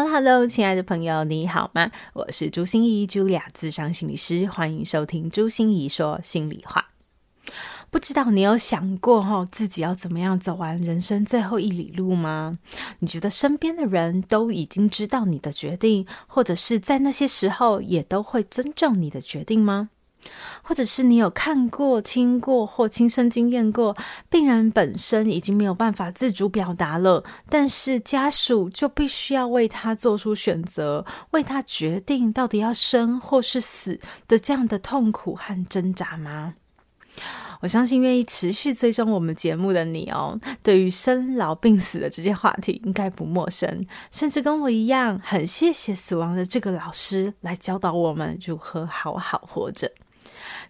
Hello，Hello，亲爱的朋友，你好吗？我是朱心仪，Julia，咨商心理师，欢迎收听朱心仪说心里话。不知道你有想过哈，自己要怎么样走完人生最后一里路吗？你觉得身边的人都已经知道你的决定，或者是在那些时候也都会尊重你的决定吗？或者是你有看过、听过或亲身经验过，病人本身已经没有办法自主表达了，但是家属就必须要为他做出选择，为他决定到底要生或是死的这样的痛苦和挣扎吗？我相信愿意持续追踪我们节目的你哦，对于生老病死的这些话题应该不陌生，甚至跟我一样，很谢谢死亡的这个老师来教导我们如何好好活着。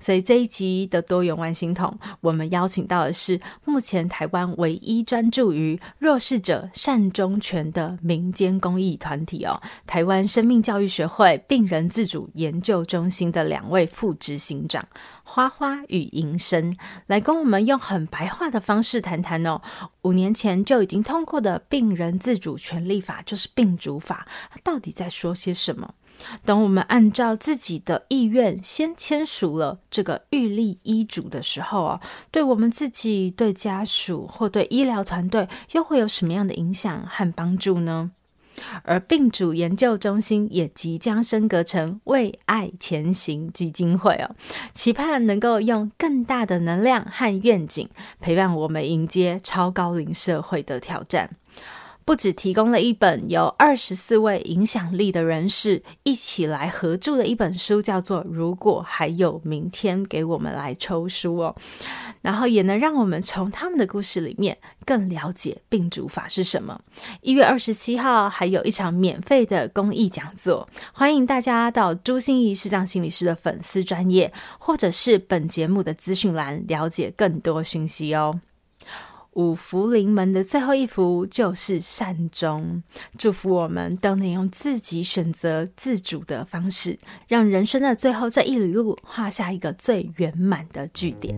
所以这一集的多元万星筒，我们邀请到的是目前台湾唯一专注于弱势者善终权的民间公益团体哦，台湾生命教育学会病人自主研究中心的两位副执行长花花与银生，来跟我们用很白话的方式谈谈哦，五年前就已经通过的病人自主权利法，就是病主法，它到底在说些什么？等我们按照自己的意愿先签署了这个预立医嘱的时候啊，对我们自己、对家属或对医疗团队又会有什么样的影响和帮助呢？而病主研究中心也即将升格成为爱前行基金会哦，期盼能够用更大的能量和愿景，陪伴我们迎接超高龄社会的挑战。不只提供了一本由二十四位影响力的人士一起来合著的一本书，叫做《如果还有明天》，给我们来抽书哦。然后也能让我们从他们的故事里面更了解病主法是什么。一月二十七号还有一场免费的公益讲座，欢迎大家到朱心怡视障心理师的粉丝专页，或者是本节目的资讯栏了解更多讯息哦。五福临门的最后一福就是善终，祝福我们都能用自己选择自主的方式，让人生的最后这一里路画下一个最圆满的句点。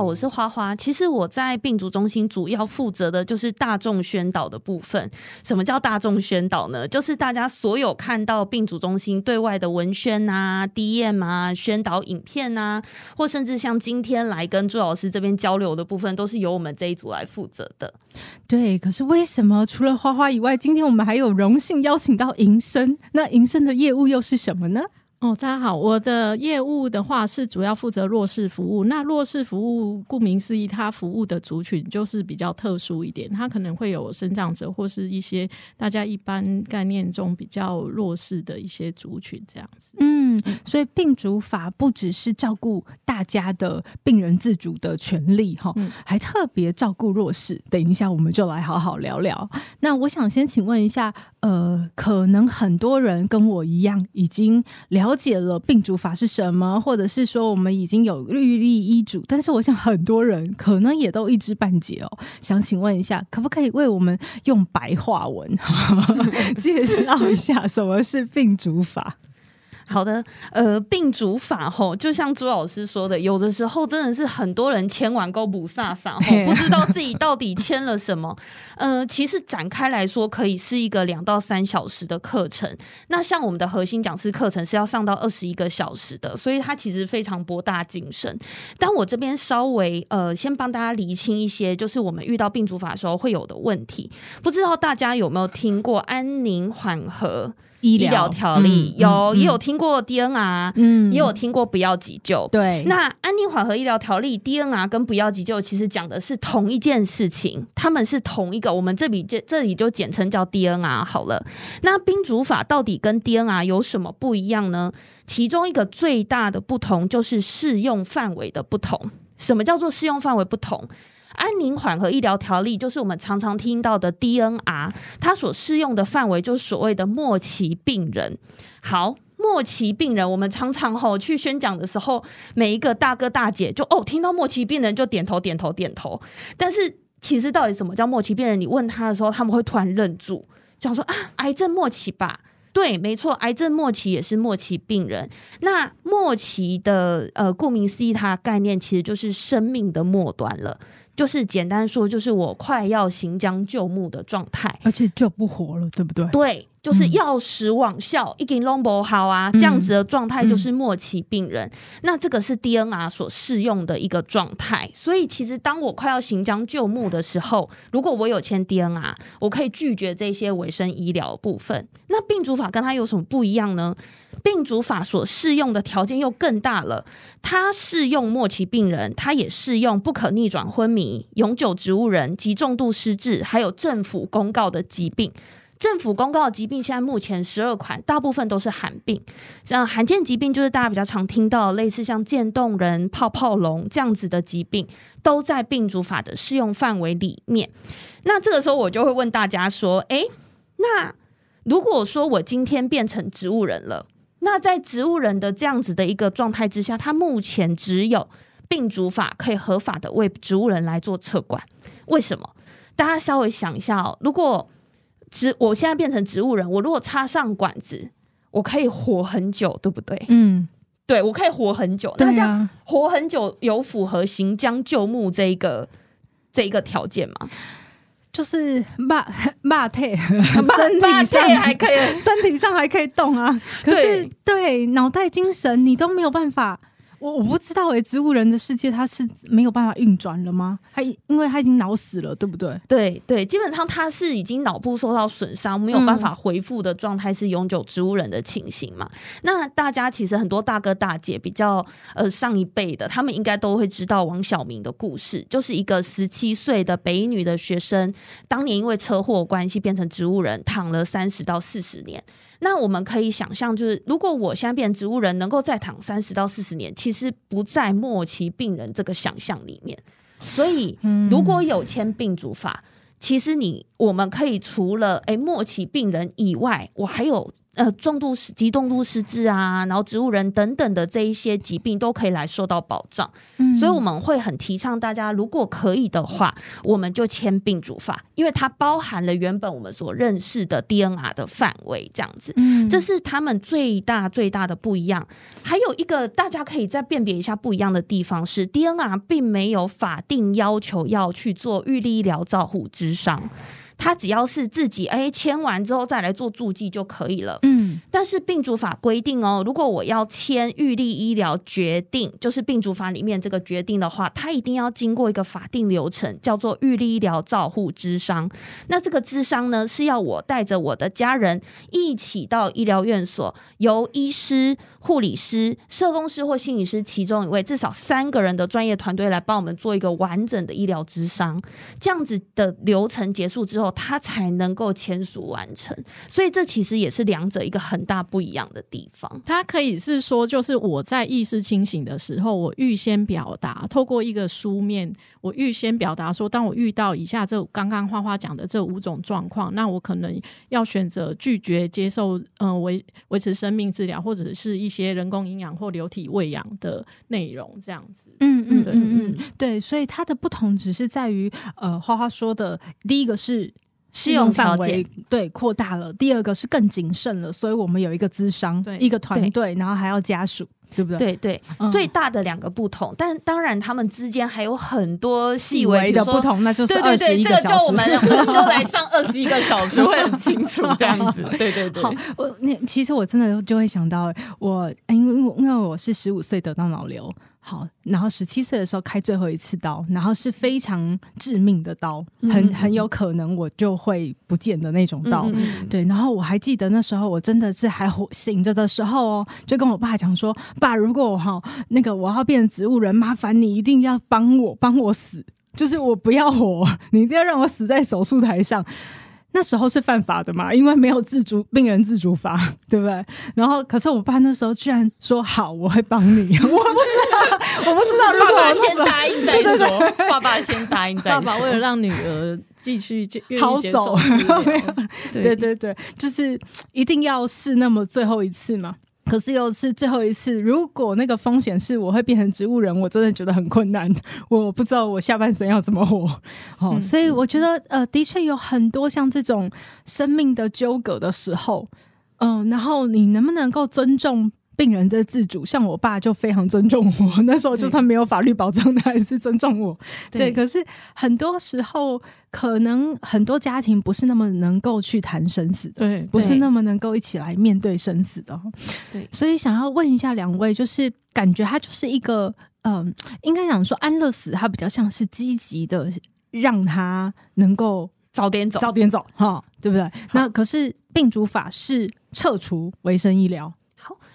我是花花。其实我在病主中心主要负责的就是大众宣导的部分。什么叫大众宣导呢？就是大家所有看到病主中心对外的文宣啊、DM 啊、宣导影片啊，或甚至像今天来跟朱老师这边交流的部分，都是由我们这一组来负责的。对，可是为什么除了花花以外，今天我们还有荣幸邀请到银生？那银生的业务又是什么呢？哦，大家好，我的业务的话是主要负责弱势服务。那弱势服务顾名思义，它服务的族群就是比较特殊一点，它可能会有生长者或是一些大家一般概念中比较弱势的一些族群这样子。嗯，所以病主法不只是照顾大家的病人自主的权利哈，嗯、还特别照顾弱势。等一下我们就来好好聊聊。那我想先请问一下，呃，可能很多人跟我一样已经了。了解了病主法是什么，或者是说我们已经有律例医嘱，但是我想很多人可能也都一知半解哦。想请问一下，可不可以为我们用白话文 介绍一下什么是病主法？好的，呃，病主法吼，就像朱老师说的，有的时候真的是很多人签完勾不飒飒吼，不知道自己到底签了什么。呃，其实展开来说，可以是一个两到三小时的课程。那像我们的核心讲师课程是要上到二十一个小时的，所以它其实非常博大精深。但我这边稍微呃，先帮大家厘清一些，就是我们遇到病主法的时候会有的问题。不知道大家有没有听过安宁缓和？医疗条例有、也有听过 DNR，嗯，也有听过不要急救。对，那安宁缓和医疗条例 DNR 跟不要急救其实讲的是同一件事情，他们是同一个，我们这里这这里就简称叫 DNR 好了。那冰主法到底跟 DNR 有什么不一样呢？其中一个最大的不同就是适用范围的不同。什么叫做适用范围不同？安宁缓和医疗条例就是我们常常听到的 DNR，它所适用的范围就是所谓的末期病人。好，末期病人，我们常常吼去宣讲的时候，每一个大哥大姐就哦，听到末期病人就点头点头点头。但是其实到底什么叫末期病人？你问他的时候，他们会突然愣住，讲说啊，癌症末期吧。对，没错，癌症末期也是末期病人。那末期的呃，顾名思义，它概念其实就是生命的末端了。就是简单说，就是我快要行将就木的状态，而且就不活了，对不对？对，就是药食罔效，已经拢不好啊，这样子的状态就是末期病人。嗯嗯、那这个是 DNR 所适用的一个状态。所以，其实当我快要行将就木的时候，如果我有签 DNR，我可以拒绝这些维生医疗部分。那病主法跟它有什么不一样呢？病主法所适用的条件又更大了，它适用末期病人，它也适用不可逆转昏迷、永久植物人及重度失智，还有政府公告的疾病。政府公告的疾病现在目前十二款，大部分都是罕病。像罕见疾病，就是大家比较常听到的，类似像渐冻人、泡泡龙这样子的疾病，都在病主法的适用范围里面。那这个时候，我就会问大家说：诶，那如果说我今天变成植物人了？那在植物人的这样子的一个状态之下，他目前只有病主法可以合法的为植物人来做测管。为什么？大家稍微想一下哦，如果植我现在变成植物人，我如果插上管子，我可以活很久，对不对？嗯，对，我可以活很久。那这样活很久有符合行将就木这一个这一个条件吗？就是骂骂腿，身体上还可以，身体上还可以动啊。可是对脑袋、精神，你都没有办法。我我不知道诶、欸，植物人的世界它是没有办法运转了吗？他因为他已经脑死了，对不对？对对，基本上他是已经脑部受到损伤，没有办法恢复的状态，是永久植物人的情形嘛？嗯、那大家其实很多大哥大姐比较呃上一辈的，他们应该都会知道王晓明的故事，就是一个十七岁的北女的学生，当年因为车祸关系变成植物人，躺了三十到四十年。那我们可以想象，就是如果我现在变植物人，能够再躺三十到四十年，其实不在末期病人这个想象里面。所以，如果有签病主法，其实你我们可以除了诶末期病人以外，我还有。呃，重度失、极重度失智啊，然后植物人等等的这一些疾病都可以来受到保障，嗯，所以我们会很提倡大家，如果可以的话，我们就签病主法，因为它包含了原本我们所认识的 DNR 的范围，这样子，嗯，这是他们最大最大的不一样。还有一个大家可以再辨别一下不一样的地方是，DNR 并没有法定要求要去做预立医疗照护咨商。他只要是自己哎签完之后再来做注记就可以了。嗯，但是病主法规定哦，如果我要签预立医疗决定，就是病主法里面这个决定的话，他一定要经过一个法定流程，叫做预立医疗照护之商。那这个之商呢，是要我带着我的家人一起到医疗院所，由医师、护理师、社工师或心理师其中一位，至少三个人的专业团队来帮我们做一个完整的医疗咨商。这样子的流程结束之后，他才能够签署完成，所以这其实也是两者一个很大不一样的地方。它可以是说，就是我在意识清醒的时候，我预先表达，透过一个书面，我预先表达说，当我遇到以下这刚刚花花讲的这五种状况，那我可能要选择拒绝接受，嗯、维维持生命治疗，或者是一些人工营养或流体喂养的内容，这样子。嗯嗯对嗯嗯对，所以它的不同只是在于，呃，花花说的第一个是。适用范围对扩大了，第二个是更谨慎了，所以我们有一个资商，对一个团队，然后还要家属，对不对？对对，嗯、最大的两个不同，但当然他们之间还有很多细微的不同，那就是。对对对，这个就我们我们就来上二十一个小时会很清楚这样子。对对对，好，我那其实我真的就会想到，我因为因为我是十五岁得到脑瘤。好，然后十七岁的时候开最后一次刀，然后是非常致命的刀，很很有可能我就会不见的那种刀。嗯嗯对，然后我还记得那时候我真的是还活醒着的时候哦，就跟我爸讲说：“爸，如果我哈那个我要变成植物人，麻烦你一定要帮我帮我死，就是我不要活，你一定要让我死在手术台上。”那时候是犯法的嘛，因为没有自主病人自主法，对不对？然后可是我爸那时候居然说：“好，我会帮你。”我不知道。我不知道，爸爸先答应再说。爸爸先答应再说。爸爸为了让女儿继续逃走，对对对对，就是一定要是那么最后一次嘛。可是又是最后一次，如果那个风险是我会变成植物人，我真的觉得很困难。我不知道我下半生要怎么活。哦，嗯、所以我觉得呃，的确有很多像这种生命的纠葛的时候，嗯、呃，然后你能不能够尊重？病人的自主，像我爸就非常尊重我。那时候就算没有法律保障，他还是尊重我。对，对，可是很多时候，可能很多家庭不是那么能够去谈生死的，对，不是那么能够一起来面对生死的。对，所以想要问一下两位，就是感觉他就是一个，嗯、呃，应该讲说安乐死，他比较像是积极的，让他能够早点走，早点走，哈，对不对？那可是病主法是撤除维生医疗。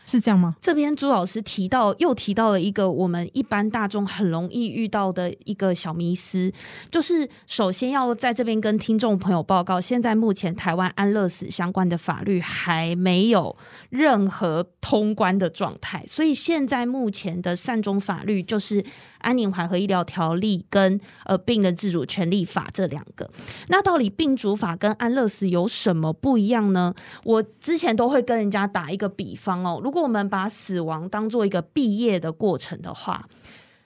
是这样吗？这边朱老师提到，又提到了一个我们一般大众很容易遇到的一个小迷思，就是首先要在这边跟听众朋友报告，现在目前台湾安乐死相关的法律还没有任何通关的状态，所以现在目前的善终法律就是安宁缓和医疗条例跟呃病人自主权利法这两个。那到底病主法跟安乐死有什么不一样呢？我之前都会跟人家打一个比方哦，如果我们把死亡当做一个毕业的过程的话，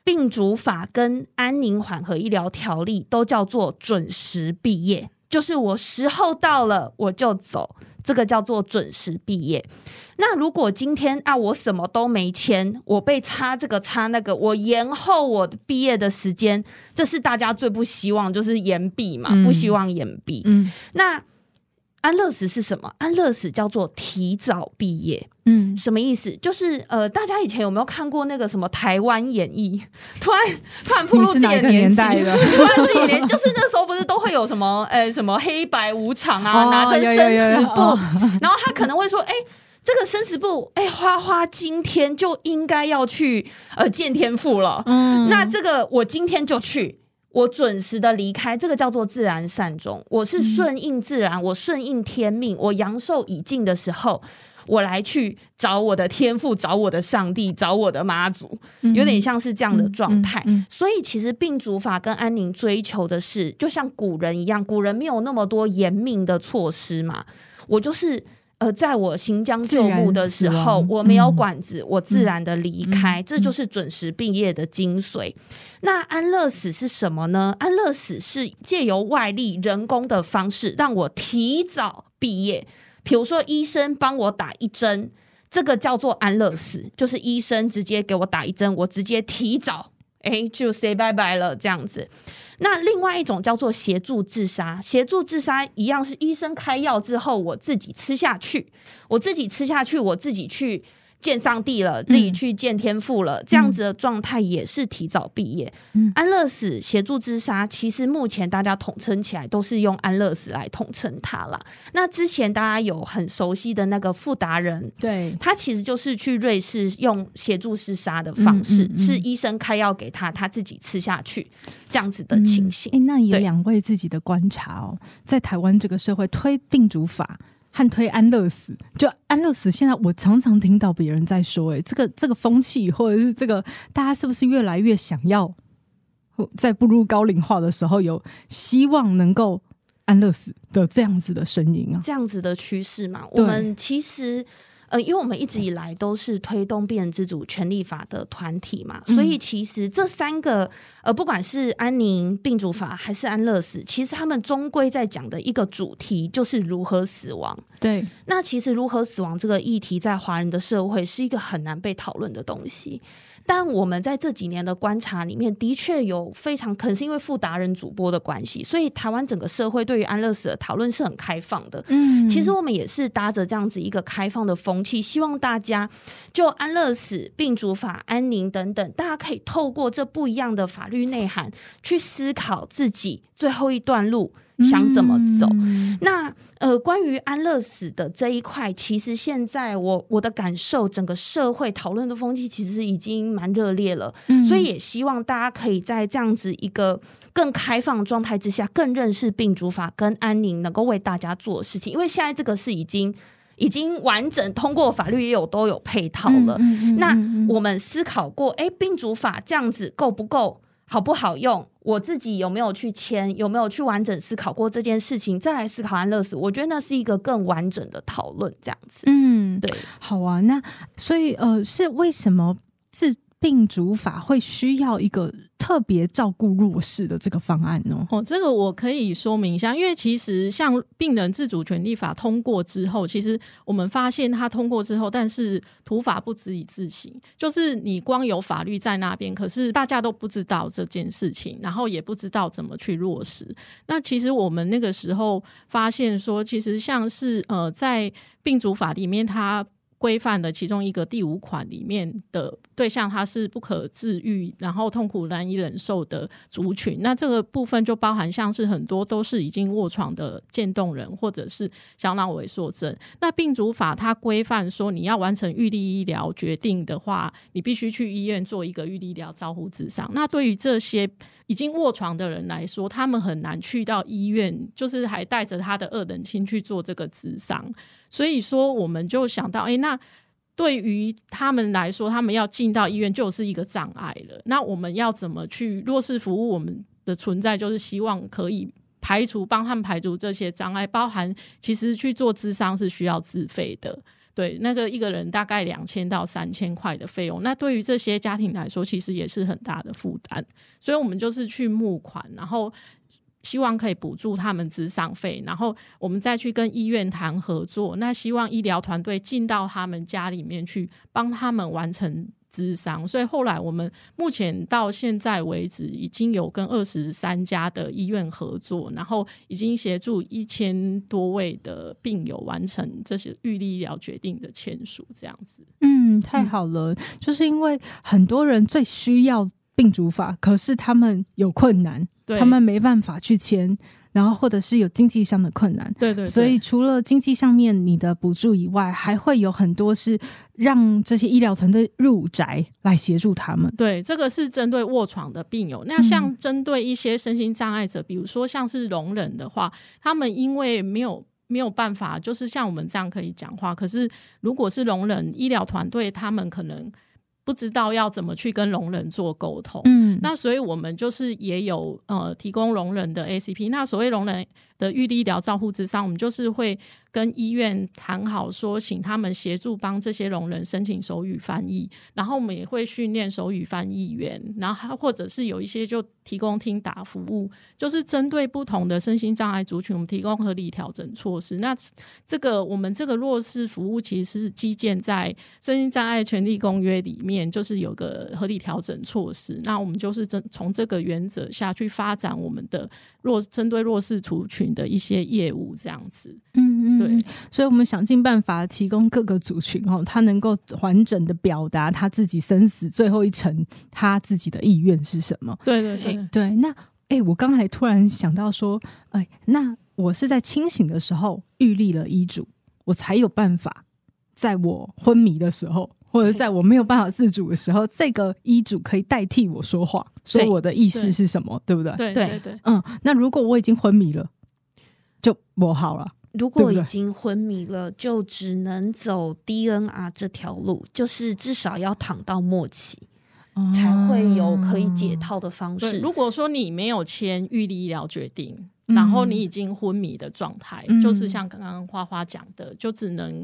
病主法跟安宁缓和医疗条例都叫做准时毕业，就是我时候到了我就走，这个叫做准时毕业。那如果今天啊，我什么都没签，我被插这个插那个，我延后我毕业的时间，这是大家最不希望，就是延毕嘛，不希望延毕。嗯，那。安乐死是什么？安乐死叫做提早毕业。嗯，什么意思？就是呃，大家以前有没有看过那个什么台湾演义？突然突然暴露自己的年纪了。突然自己年，就是那时候不是都会有什么呃什么黑白无常啊，哦、拿着生死簿，哦、然后他可能会说，哎、欸，这个生死簿，哎、欸，花花今天就应该要去呃见天父了。嗯，那这个我今天就去。我准时的离开，这个叫做自然善终。我是顺应自然，嗯、我顺应天命。我阳寿已尽的时候，我来去找我的天父，找我的上帝，找我的妈祖，有点像是这样的状态。所以，其实病主法跟安宁追求的是，就像古人一样，古人没有那么多严明的措施嘛。我就是。呃，在我行将就木的时候，我没有管子，嗯、我自然的离开，这就是准时毕业的精髓。那安乐死是什么呢？安乐死是借由外力、人工的方式让我提早毕业。比如说，医生帮我打一针，这个叫做安乐死，就是医生直接给我打一针，我直接提早，哎，就 say bye bye 了，这样子。那另外一种叫做协助自杀，协助自杀一样是医生开药之后，我自己吃下去，我自己吃下去，我自己去。见上帝了，自己去见天父了，嗯、这样子的状态也是提早毕业。嗯、安乐死协助自杀，其实目前大家统称起来都是用安乐死来统称它啦。那之前大家有很熟悉的那个富达人，对，他其实就是去瑞士用协助自杀的方式，是医生开药给他，他自己吃下去这样子的情形。哎、嗯欸，那有两位自己的观察哦，在台湾这个社会推病主法。和推安乐死，就安乐死。现在我常常听到别人在说、欸，哎，这个这个风气，或者是这个大家是不是越来越想要在步入高龄化的时候，有希望能够安乐死的这样子的声音啊？这样子的趋势嘛？我们其实。呃，因为我们一直以来都是推动病人自主权利法的团体嘛，嗯、所以其实这三个呃，不管是安宁、病主法还是安乐死，其实他们终归在讲的一个主题就是如何死亡。对，那其实如何死亡这个议题，在华人的社会是一个很难被讨论的东西。但我们在这几年的观察里面，的确有非常可能是因为富达人主播的关系，所以台湾整个社会对于安乐死的讨论是很开放的。嗯，其实我们也是搭着这样子一个开放的风气，希望大家就安乐死、病主法、安宁等等，大家可以透过这不一样的法律内涵去思考自己最后一段路。想怎么走？嗯、那呃，关于安乐死的这一块，其实现在我我的感受，整个社会讨论的风气其实已经蛮热烈了。嗯、所以也希望大家可以在这样子一个更开放的状态之下，更认识病主法跟安宁能够为大家做的事情。因为现在这个是已经已经完整通过法律也有都有配套了。那我们思考过，哎，病主法这样子够不够？好不好用？我自己有没有去签？有没有去完整思考过这件事情？再来思考安乐死，我觉得那是一个更完整的讨论。这样子，嗯，对，好啊。那所以呃，是为什么自病主法会需要一个特别照顾弱势的这个方案呢？哦，这个我可以说明一下，因为其实像病人自主权利法通过之后，其实我们发现它通过之后，但是土法不足以自行，就是你光有法律在那边，可是大家都不知道这件事情，然后也不知道怎么去落实。那其实我们那个时候发现说，其实像是呃，在病主法里面，它规范的其中一个第五款里面的对象，它是不可治愈，然后痛苦难以忍受的族群。那这个部分就包含像是很多都是已经卧床的渐冻人，或者是小脑萎缩症。那病主法它规范说，你要完成预立医疗决定的话，你必须去医院做一个预立医疗照护咨商。那对于这些已经卧床的人来说，他们很难去到医院，就是还带着他的二等亲去做这个智商。所以说，我们就想到，诶，那对于他们来说，他们要进到医院就是一个障碍了。那我们要怎么去弱势服务？我们的存在就是希望可以排除，帮他们排除这些障碍，包含其实去做智商是需要自费的，对，那个一个人大概两千到三千块的费用。那对于这些家庭来说，其实也是很大的负担。所以我们就是去募款，然后。希望可以补助他们咨商费，然后我们再去跟医院谈合作。那希望医疗团队进到他们家里面去，帮他们完成咨商。所以后来我们目前到现在为止，已经有跟二十三家的医院合作，然后已经协助一千多位的病友完成这些预立医疗决定的签署。这样子，嗯，太好了，嗯，就是因为很多人最需要病主法，可是他们有困难。他们没办法去签，然后或者是有经济上的困难，对，对对，所以除了经济上面你的补助以外，还会有很多是让这些医疗团队入宅来协助他们。对，这个是针对卧床的病友。那像针对一些身心障碍者，嗯、比如说像是聋人的话，他们因为没有没有办法，就是像我们这样可以讲话，可是如果是聋人，医疗团队他们可能。不知道要怎么去跟聋人做沟通，嗯，那所以我们就是也有呃提供聋人的 ACP，那所谓聋人的预立医疗照护之上，我们就是会。跟医院谈好，说请他们协助帮这些聋人申请手语翻译，然后我们也会训练手语翻译员，然后或者是有一些就提供听打服务，就是针对不同的身心障碍族群，我们提供合理调整措施。那这个我们这个弱势服务其实是基建在身心障碍权利公约里面，就是有个合理调整措施。那我们就是从从这个原则下去发展我们的弱针对弱势族群的一些业务，这样子。嗯嗯。对，所以我们想尽办法提供各个族群哦，他能够完整的表达他自己生死最后一程，他自己的意愿是什么？对对对对。那哎，我刚才突然想到说，哎，那我是在清醒的时候预立了医嘱，我才有办法在我昏迷的时候，或者在我没有办法自主的时候，这个医嘱可以代替我说话，说我的意思是什么，对，对不对？对对对。嗯，那如果我已经昏迷了，就不好了。如果已经昏迷了，就只能走 DNR 这条路，就是至少要躺到末期，才会有可以解套的方式。如果说你没有签预立医疗决定，然后你已经昏迷的状态，嗯、就是像刚刚花花讲的，就只能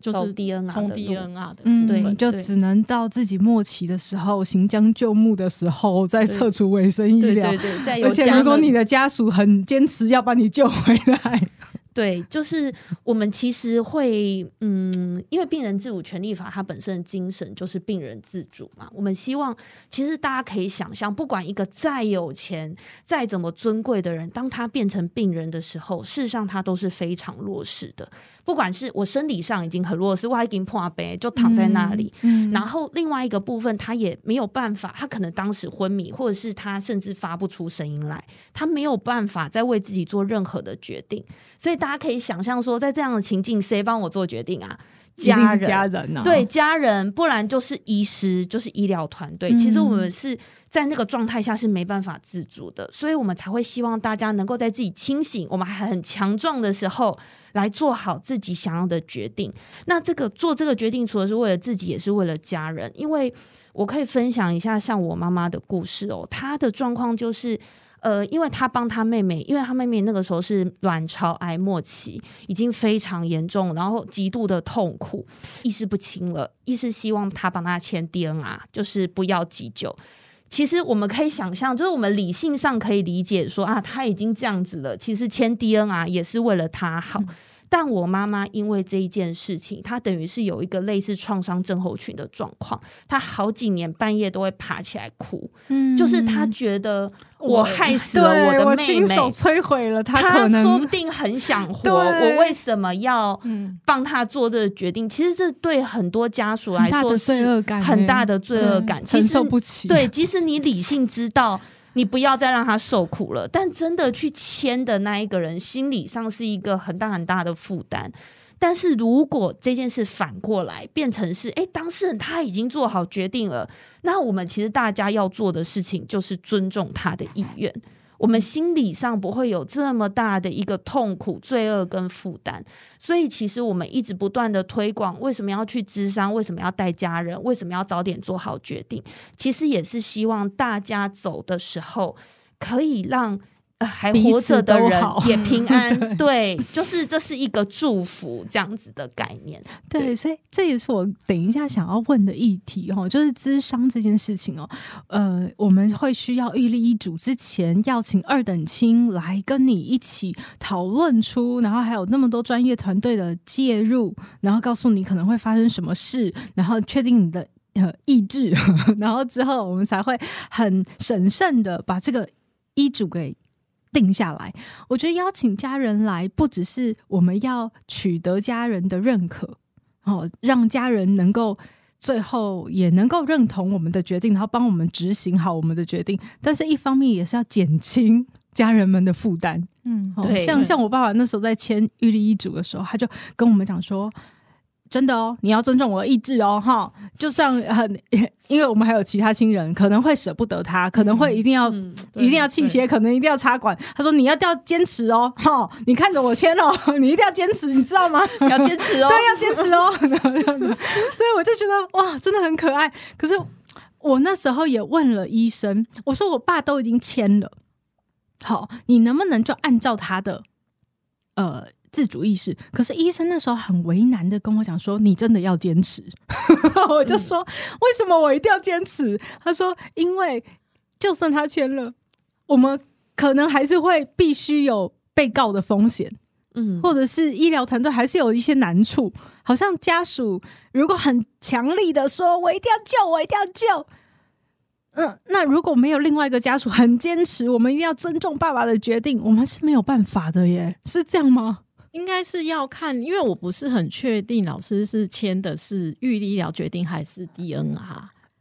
就是 DNR 从 DNR 的，嗯，对，就只能到自己末期的时候，行将就木的时候再撤除委身医疗。对对对，对，而且如果你的家属很坚持要把你救回来。对，就是我们其实会，嗯，因为病人自主权利法它本身的精神就是病人自主嘛。我们希望，其实大家可以想象，不管一个再有钱、再怎么尊贵的人，当他变成病人的时候，事实上他都是非常弱势的。不管是我生理上已经很弱势，我还已经破杯就躺在那里，嗯，然后另外一个部分，他也没有办法，他可能当时昏迷，或者是他甚至发不出声音来，他没有办法再为自己做任何的决定，所以大。家可以想象说，在这样的情境，谁帮我做决定啊？家人，家人啊，对家人，不然就是医师，就是医疗团队。嗯、其实我们是在那个状态下是没办法自主的，所以我们才会希望大家能够在自己清醒、我们还很强壮的时候来做好自己想要的决定。那这个做这个决定，除了是为了自己，也是为了家人。因为我可以分享一下，像我妈妈的故事哦，她的状况就是。呃，因为他帮他妹妹，因为他妹妹那个时候是卵巢癌末期，已经非常严重，然后极度的痛苦，意识不清了。医师希望他帮他签 DNR，就是不要急救。其实我们可以想象，就是我们理性上可以理解说啊，他已经这样子了，其实签 DNR 也是为了他好。但我妈妈因为这一件事情，她等于是有一个类似创伤症候群的状况，她好几年半夜都会爬起来哭，嗯，就是她觉得我害死了我的妹妹，亲手摧毁了她，她说不定很想 活，我为什么要帮她做这个决定？其实这对很多家属来说是很大的罪恶感，承受不起。对，即使你理性知道。你不要再让他受苦了，但真的去签的那一个人心理上是一个很大很大的负担。但是如果这件事反过来变成是，哎，当事人他已经做好决定了，那我们其实大家要做的事情就是尊重他的意愿。我们心理上不会有这么大的一个痛苦、罪恶跟负担，所以其实我们一直不断的推广，为什么要去咨商？为什么要带家人？为什么要早点做好决定？其实也是希望大家走的时候可以让。还活着的人也平 安，对，就是这是一个祝福这样子的概念。对，对，所以这也是我等一下想要问的议题哦，就是咨商这件事情哦。呃，我们会需要预立遗嘱之前，要请二等亲来跟你一起讨论出，然后还有那么多专业团队的介入，然后告诉你可能会发生什么事，然后确定你的呃意志，然后之后我们才会很审慎的把这个医嘱给。定下来，我觉得邀请家人来，不只是我们要取得家人的认可，哦，让家人能够最后也能够认同我们的决定，然后帮我们执行好我们的决定。但是，一方面也是要减轻 家人们的负担。嗯，对，像像我爸爸那时候在签预立遗嘱的时候，他就跟我们讲说。真的哦，你要尊重我的意志哦，哈！就算很，因为我们还有其他亲人，可能会舍不得他，可能会一定要，嗯嗯、一定要气切，可能一定要插管。他说：“你要要坚持哦，哈！你看着我签哦，你一定要坚持，你知道吗？要坚持哦，对，要坚持哦。”所以我就觉得哇，真的很可爱。可是我那时候也问了医生，我说：“我爸都已经签了，好，你能不能就按照他的，呃？”自主意识，可是医生那时候很为难的跟我讲说：“你真的要坚持。”我就说：“为什么我一定要坚持？”他说：“因为就算他签了，我们可能还是会必须有被告的风险，嗯，或者是医疗团队还是有一些难处。好像家属如果很强力的说‘我一定要救，我一定要救’，嗯，那如果没有另外一个家属很坚持，我们一定要尊重爸爸的决定，我们是没有办法的耶，是这样吗？”应该是要看，因为我不是很确定老师是签的是预立医疗决定还是 DNR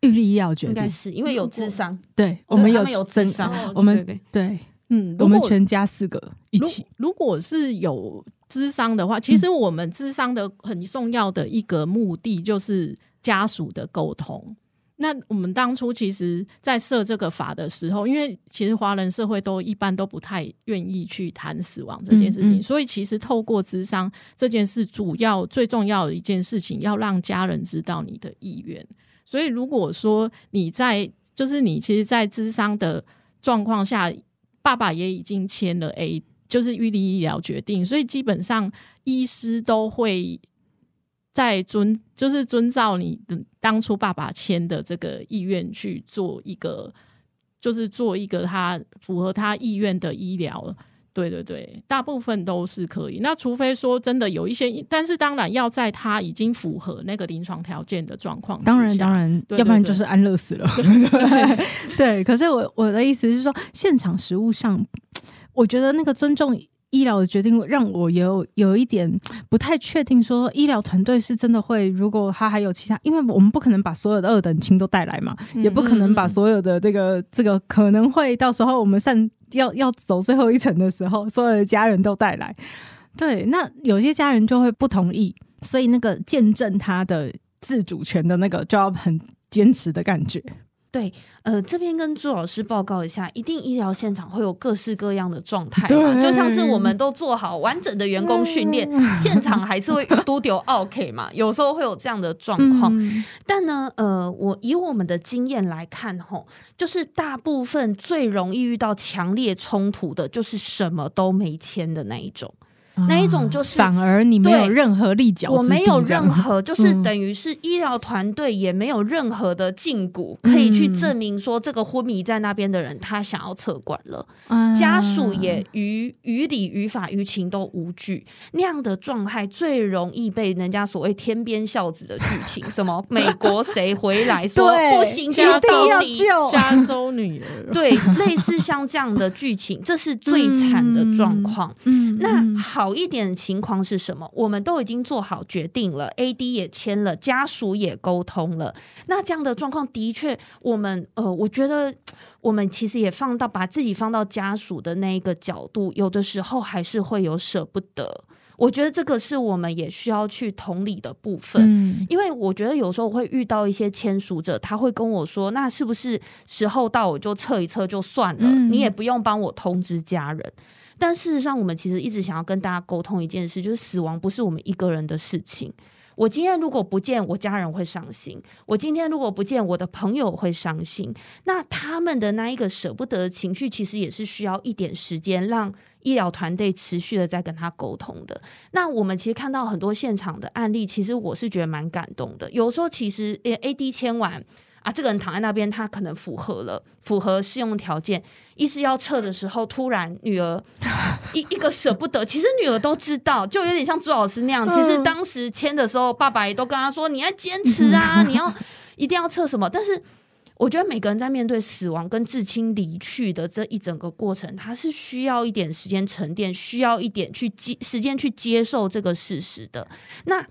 预立医疗决定，应该是因为有智商，对，我们有有智商，我们对，嗯，我们全家四个一起。如果是有智商的话，其实我们智商的很重要的一个目的就是家属的沟通。那我们当初其实，在设这个法的时候，因为其实华人社会都一般都不太愿意去谈死亡这件事情，嗯嗯，所以其实透过咨商这件事，主要最重要的一件事情，要让家人知道你的意愿。所以如果说你在，就是你其实，在咨商的状况下，爸爸也已经签了 A，就是预立医疗决定，所以基本上医师都会。在遵就是遵照你的当初爸爸签的这个意愿去做一个，就是做一个他符合他意愿的医疗。对对对，大部分都是可以。那除非说真的有一些，但是当然要在他已经符合那个临床条件的状况。当然当然，要不然就是安乐死了。对，对，对，对，可是我我的意思是说，现场实物上，我觉得那个尊重。医疗的决定让我有有一点不太确定，说医疗团队是真的会，如果他还有其他，因为我们不可能把所有的二等亲都带来嘛，嗯、也不可能把所有的这个这个可能会到时候我们上要要走最后一层的时候，所有的家人都带来。对，那有些家人就会不同意，所以那个见证他的自主权的那个就要很坚持的感觉。对，呃，这边跟朱老师报告一下，一定医疗现场会有各式各样的状态嘛，就像是我们都做好完整的员工训练，现场还是会都丢 OK 嘛，有时候会有这样的状况。嗯、但呢，呃，我以我们的经验来看，吼，就是大部分最容易遇到强烈冲突的，就是什么都没签的那一种。那一种就是反而你没有任何立脚，我没有任何，就是等于是医疗团队也没有任何的禁骨可以去证明说这个昏迷在那边的人他想要撤管了，家属也于于理于法于情都无惧，那样的状态最容易被人家所谓天边孝子的剧情，什么美国谁回来 说不行就要到底加州女儿，对，类似像这样的剧情，这是最惨的状况。那好。好一点的情况是什么？我们都已经做好决定了，AD 也签了，家属也沟通了。那这样的状况的确，我们呃，我觉得我们其实也放到把自己放到家属的那一个角度，有的时候还是会有舍不得。我觉得这个是我们也需要去同理的部分，嗯、因为我觉得有时候会遇到一些签署者，他会跟我说：“那是不是时候到我就测一测就算了？嗯、你也不用帮我通知家人。”但事实上，我们其实一直想要跟大家沟通一件事，就是死亡不是我们一个人的事情。我今天如果不见，我家人会伤心；我今天如果不见，我的朋友会伤心。那他们的那一个舍不得的情绪，其实也是需要一点时间，让医疗团队持续的在跟他沟通的。那我们其实看到很多现场的案例，其实我是觉得蛮感动的。有时候其实 AD 签完。啊，这个人躺在那边，他可能符合了符合适用条件。医师要撤的时候，突然女儿 一一个舍不得。其实女儿都知道，就有点像朱老师那样。其实当时签的时候，爸爸也都跟他说：“你要坚持啊，你要一定要撤什么。”但是我觉得每个人在面对死亡跟至亲离去的这一整个过程，他是需要一点时间沉淀，需要一点去接时间去接受这个事实的。那。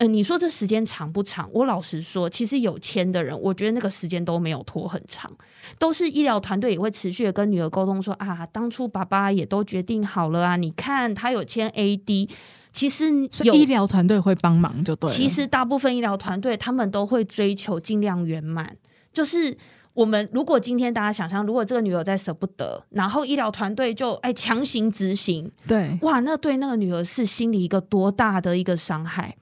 呃，你说这时间长不长？我老实说，其实有签的人，我觉得那个时间都没有拖很长，都是医疗团队也会持续的跟女儿沟通说啊，当初爸爸也都决定好了啊，你看他有签 AD，其实有医疗团队会帮忙就对了。其实大部分医疗团队他们都会追求尽量圆满，就是我们如果今天大家想象，如果这个女儿在舍不得，然后医疗团队就哎强行执行，对，哇，那对那个女儿是心里一个多大的一个伤害。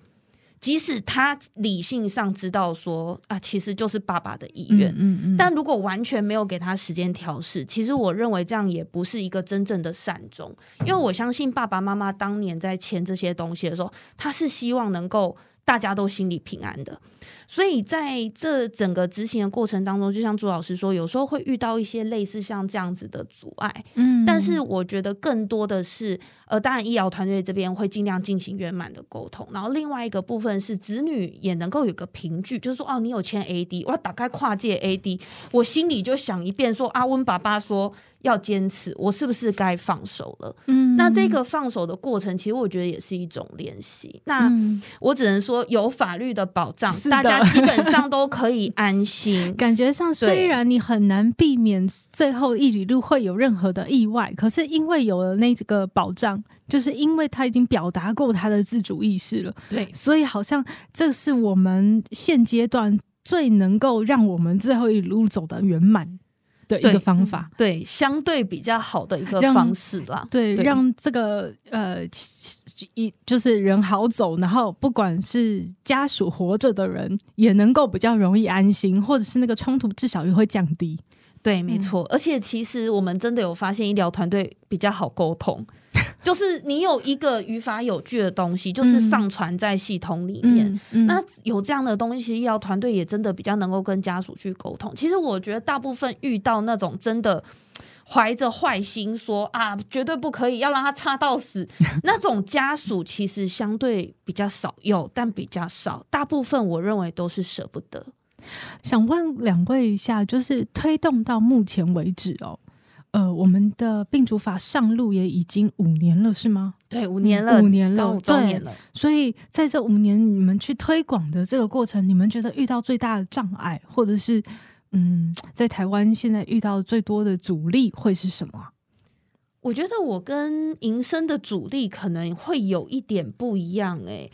即使他理性上知道说啊，其实就是爸爸的意愿，嗯嗯嗯，但如果完全没有给他时间调试，其实我认为这样也不是一个真正的善终，因为我相信爸爸妈妈当年在签这些东西的时候，他是希望能够。大家都心里平安的，所以在这整个执行的过程当中，就像朱老师说，有时候会遇到一些类似像这样子的阻碍。嗯，但是我觉得更多的是，呃，当然医疗团队这边会尽量进行圆满的沟通，然后另外一个部分是子女也能够有个凭据，就是说，哦，你有签 AD，我要打开跨界 AD，我心里就想一遍说，说阿温爸爸说。要坚持，我是不是该放手了？嗯，那这个放手的过程，其实我觉得也是一种练习。那我只能说，有法律的保障，大家基本上都可以安心。感觉上，虽然你很难避免最后一里路会有任何的意外，可是因为有了那几个保障，就是因为他已经表达过他的自主意识了，对，所以好像这是我们现阶段最能够让我们最后一里路走得圆满的一个方法，对，对，相对比较好的一个方式啦。对，对，让这个呃一就是人好走，然后不管是家属活着的人，也能够比较容易安心，或者是那个冲突至少也会降低。对，没错。而且其实我们真的有发现，医疗团队比较好沟通。就是你有一个语法有据的东西，就是上传在系统里面。嗯嗯嗯、那有这样的东西，医疗团队也真的比较能够跟家属去沟通。其实我觉得大部分遇到那种真的怀着坏心说啊，绝对不可以，要让他差到死，那种家属其实相对比较少有，但比较少。大部分我认为都是舍不得。想问两位一下，就是推动到目前为止哦。呃，我们的病主法上路也已经五年了，是吗？对，五年了，五年了，五周年了。所以在这五年，你们去推广的这个过程，你们觉得遇到最大的障碍，或者是嗯，在台湾现在遇到最多的阻力会是什么？我觉得我跟银生的阻力可能会有一点不一样诶。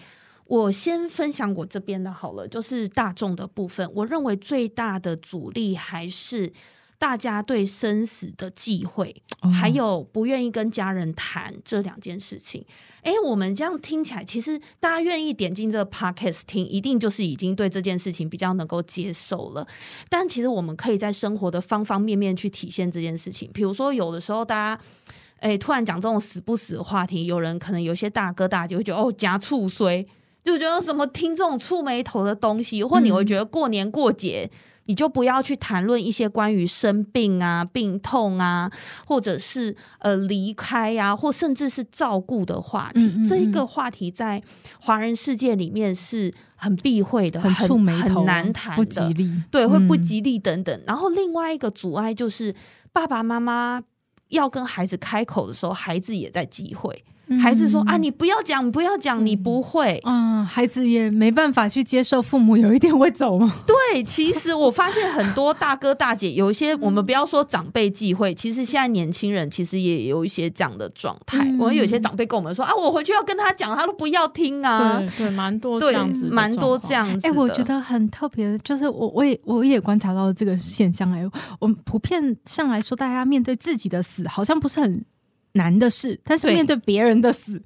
我先分享我这边的好了，就是大众的部分，我认为最大的阻力还是。大家对生死的忌讳，还有不愿意跟家人谈这两件事情。哎，我们这样听起来，其实大家愿意点进这个 podcast 听，一定就是已经对这件事情比较能够接受了。但其实我们可以在生活的方方面面去体现这件事情。比如说，有的时候大家哎突然讲这种死不死的话题，有人可能有些大哥大姐会觉得哦，夹醋衰，就觉得怎么听这种触眉头的东西，或你会觉得过年过节。你就不要去谈论一些关于生病啊、病痛啊，或者是呃离开呀、啊，或甚至是照顾的话题。嗯嗯嗯，这一个话题在华人世界里面是很避讳的，很触霉头，很难谈的，不吉利。对，会不吉利等等。嗯、然后另外一个阻碍就是爸爸妈妈要跟孩子开口的时候，孩子也在忌讳。孩子说啊，你不要讲，不要讲，你不会。嗯，孩子也没办法去接受父母有一天会走吗？对，其实我发现很多大哥大姐，有一些我们不要说长辈忌讳，其实现在年轻人其实也有一些这样的状态。嗯、我们有些长辈跟我们说啊，我回去要跟他讲，他都不要听啊。对对，蛮多这样子，蛮多这样子。哎、欸，我觉得很特别，就是我我也我也观察到了这个现象。哎，我们普遍上来说，大家面对自己的死，好像不是很难的事，但是面对别人的死。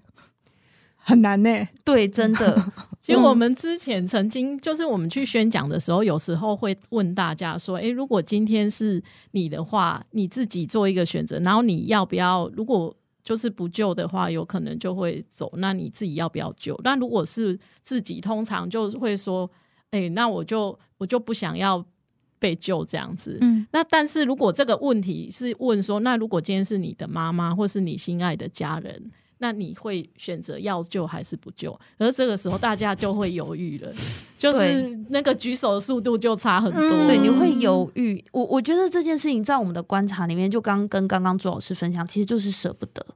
很难呢、欸，对，真的。其实我们之前曾经，就是我们去宣讲的时候，有时候会问大家说：“诶，如果今天是你的话，你自己做一个选择，然后你要不要？如果就是不救的话，有可能就会走。那你自己要不要救？那如果是自己，通常就会说：诶，那我就我就不想要被救这样子。嗯，那但是如果这个问题是问说，那如果今天是你的妈妈，或是你心爱的家人？那你会选择要救还是不救？而这个时候大家就会犹豫了，就是那个举手的速度就差很多。嗯、对，你会犹豫。我我觉得这件事情在我们的观察里面，就刚跟刚刚朱老师分享，其实就是舍不得，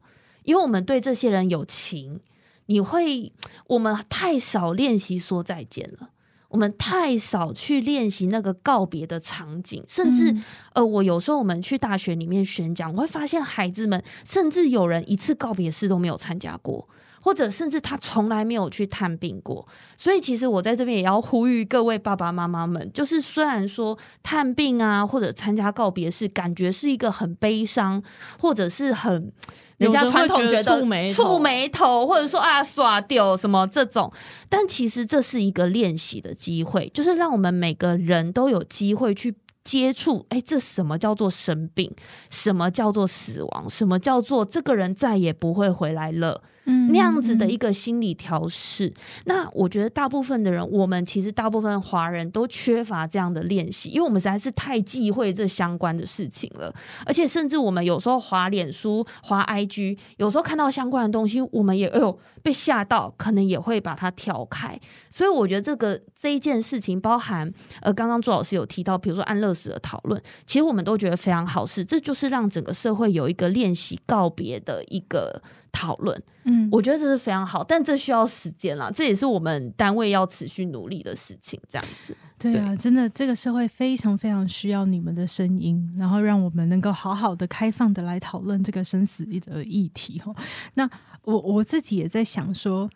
因为我们对这些人有情。你会，我们太少练习说再见了。我们太少去练习那个告别的场景，甚至、嗯、呃，我有时候我们去大学里面宣讲，我会发现孩子们，甚至有人一次告别式都没有参加过，或者甚至他从来没有去探病过。所以，其实我在这边也要呼吁各位爸爸妈妈们，就是虽然说探病啊，或者参加告别式，感觉是一个很悲伤，或者是很。人家传统觉得触眉头，或者说啊耍掉什么这种，但其实这是一个练习的机会，就是让我们每个人都有机会去接触。哎，这什么叫做生病？什么叫做死亡？什么叫做这个人再也不会回来了？那样子的一个心理调试，嗯，那我觉得大部分的人，我们其实大部分华人都缺乏这样的练习，因为我们实在是太忌讳这相关的事情了，而且甚至我们有时候滑脸书、滑 IG，有时候看到相关的东西，我们也哎呦被吓到，可能也会把它跳开。所以我觉得这个这一件事情，包含呃刚刚朱老师有提到，比如说安乐死的讨论，其实我们都觉得非常好事，这就是让整个社会有一个练习告别的一个。讨论，嗯，我觉得这是非常好，但这需要时间啦，这也是我们单位要持续努力的事情。这样子，对啊，对真的，这个社会非常非常需要你们的声音，然后让我们能够好好的、开放的来讨论这个生死的议题。哈，那我我自己也在想说，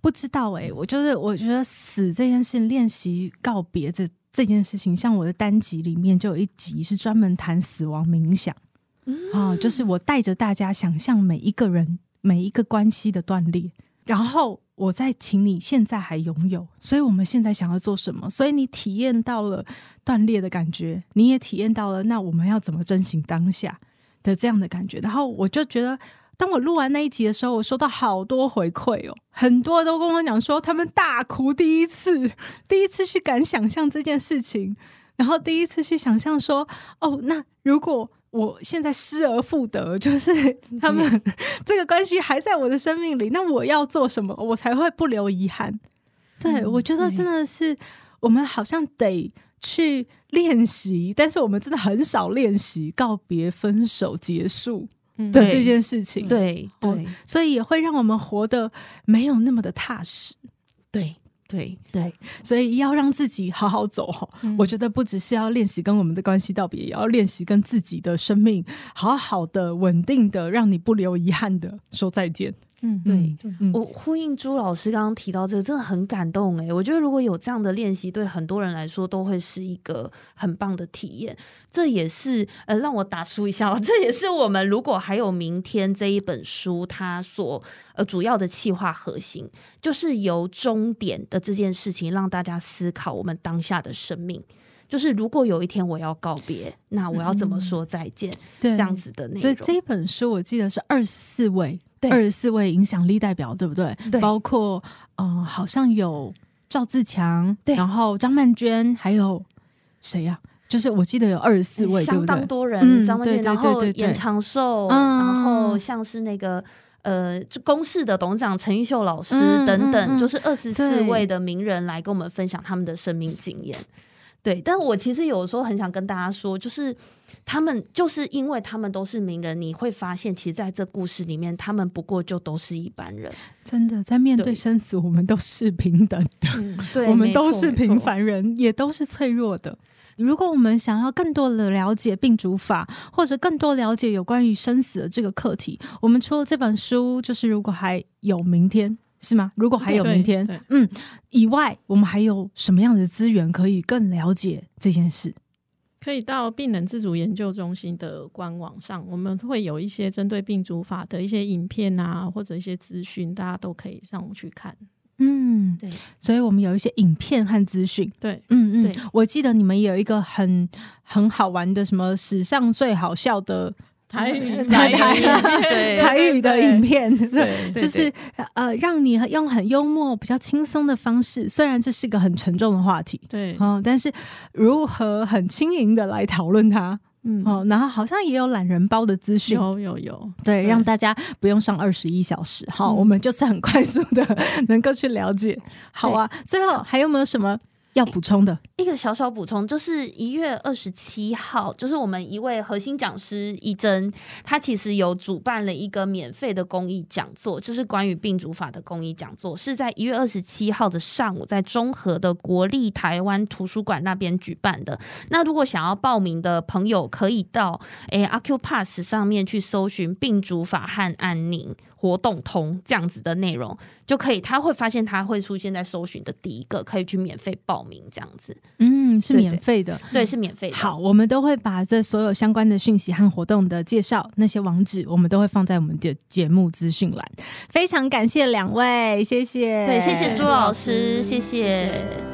不知道哎、欸，我就是我觉得死这件事，练习告别这这件事情，像我的单集里面就有一集是专门谈死亡冥想，嗯，啊，就是我带着大家想象每一个人。每一个关系的断裂，然后我再请你现在还拥有，所以我们现在想要做什么？所以你体验到了断裂的感觉，你也体验到了，那我们要怎么珍惜当下的这样的感觉？然后我就觉得，当我录完那一集的时候，我收到好多回馈哦，很多都跟我讲说，他们大哭，第一次，第一次去敢想象这件事情，然后第一次去想象说，哦，那如果。我现在失而复得，就是他们 这个关系还在我的生命里，那我要做什么，我才会不留遗憾？对，嗯，我觉得真的是我们好像得去练习，但是我们真的很少练习告别、分手、结束的这件事情。对对，对，所以也会让我们活得没有那么的踏实。对。对对，所以要让自己好好走哈。嗯、我觉得不只是要练习跟我们的关系道别，也要练习跟自己的生命好好的、稳定的，让你不留遗憾的说再见。嗯，对，嗯、我呼应朱老师刚刚提到这个，真的很感动哎。我觉得如果有这样的练习，对很多人来说都会是一个很棒的体验。这也是呃，让我打书一下，这也是我们如果还有明天这一本书，它所呃主要的企划核心，就是由终点的这件事情让大家思考我们当下的生命。就是如果有一天我要告别，那我要怎么说再见？嗯、对，这样子的内容。所以这一本书我记得是二十四位。二十四位影响力代表，对不对？对，包括嗯、呃，好像有赵自强，对，然后张曼娟，还有谁呀、啊？就是我记得有二十四位，相当多人。张曼娟，然后严长寿，然后像是那个呃，公视的董事长陈玉秀老师等等，嗯嗯嗯、就是二十四位的名人来跟我们分享他们的生命经验。对，但我其实有时候很想跟大家说，就是。他们就是因为他们都是名人，你会发现，其实在这故事里面，他们不过就都是一般人。真的，在面对生死，我们都是平等的，嗯、我们都是平凡人，也都是脆弱的。如果我们想要更多的了解病主法，或者更多了解有关于生死的这个课题，我们除了这本书，就是如果还有明天，是吗？如果还有明天，嗯，以外，我们还有什么样的资源可以更了解这件事？可以到病人自主研究中心的官网上，我们会有一些针对病主法的一些影片啊，或者一些资讯，大家都可以上网去看。嗯，对，所以我们有一些影片和资讯。对，嗯嗯，对，我记得你们有一个很很好玩的什么史上最好笑的。台语，台台台语。的影片，对，就是呃，让你用很幽默、比较轻松的方式，虽然这是个很沉重的话题，对，嗯，但是如何很轻盈的来讨论它，嗯。哦，然后好像也有懒人包的资讯，有有有，对，让大家不用上二十一小时，好，我们就是很快速的 能够去了解，好啊，最后还有没有什么？要补充的一个小小补充，就是一月二十七号，就是我们一位核心讲师一真，他其实有主办了一个免费的公益讲座，就是关于病主法的公益讲座，是在一月二十七号的上午，在中和的国立台湾图书馆那边举办的。那如果想要报名的朋友，可以到诶阿 Q Pass 上面去搜寻病主法和安宁活动通这样子的内容就可以，他会发现他会出现在搜寻的第一个，可以去免费报名这样子。嗯，是免费的，对，对，是免费的。好，我们都会把这所有相关的讯息和活动的介绍那些网址，我们都会放在我们的节目资讯栏。非常感谢两位，谢谢，对，谢谢朱老师，谢谢。谢谢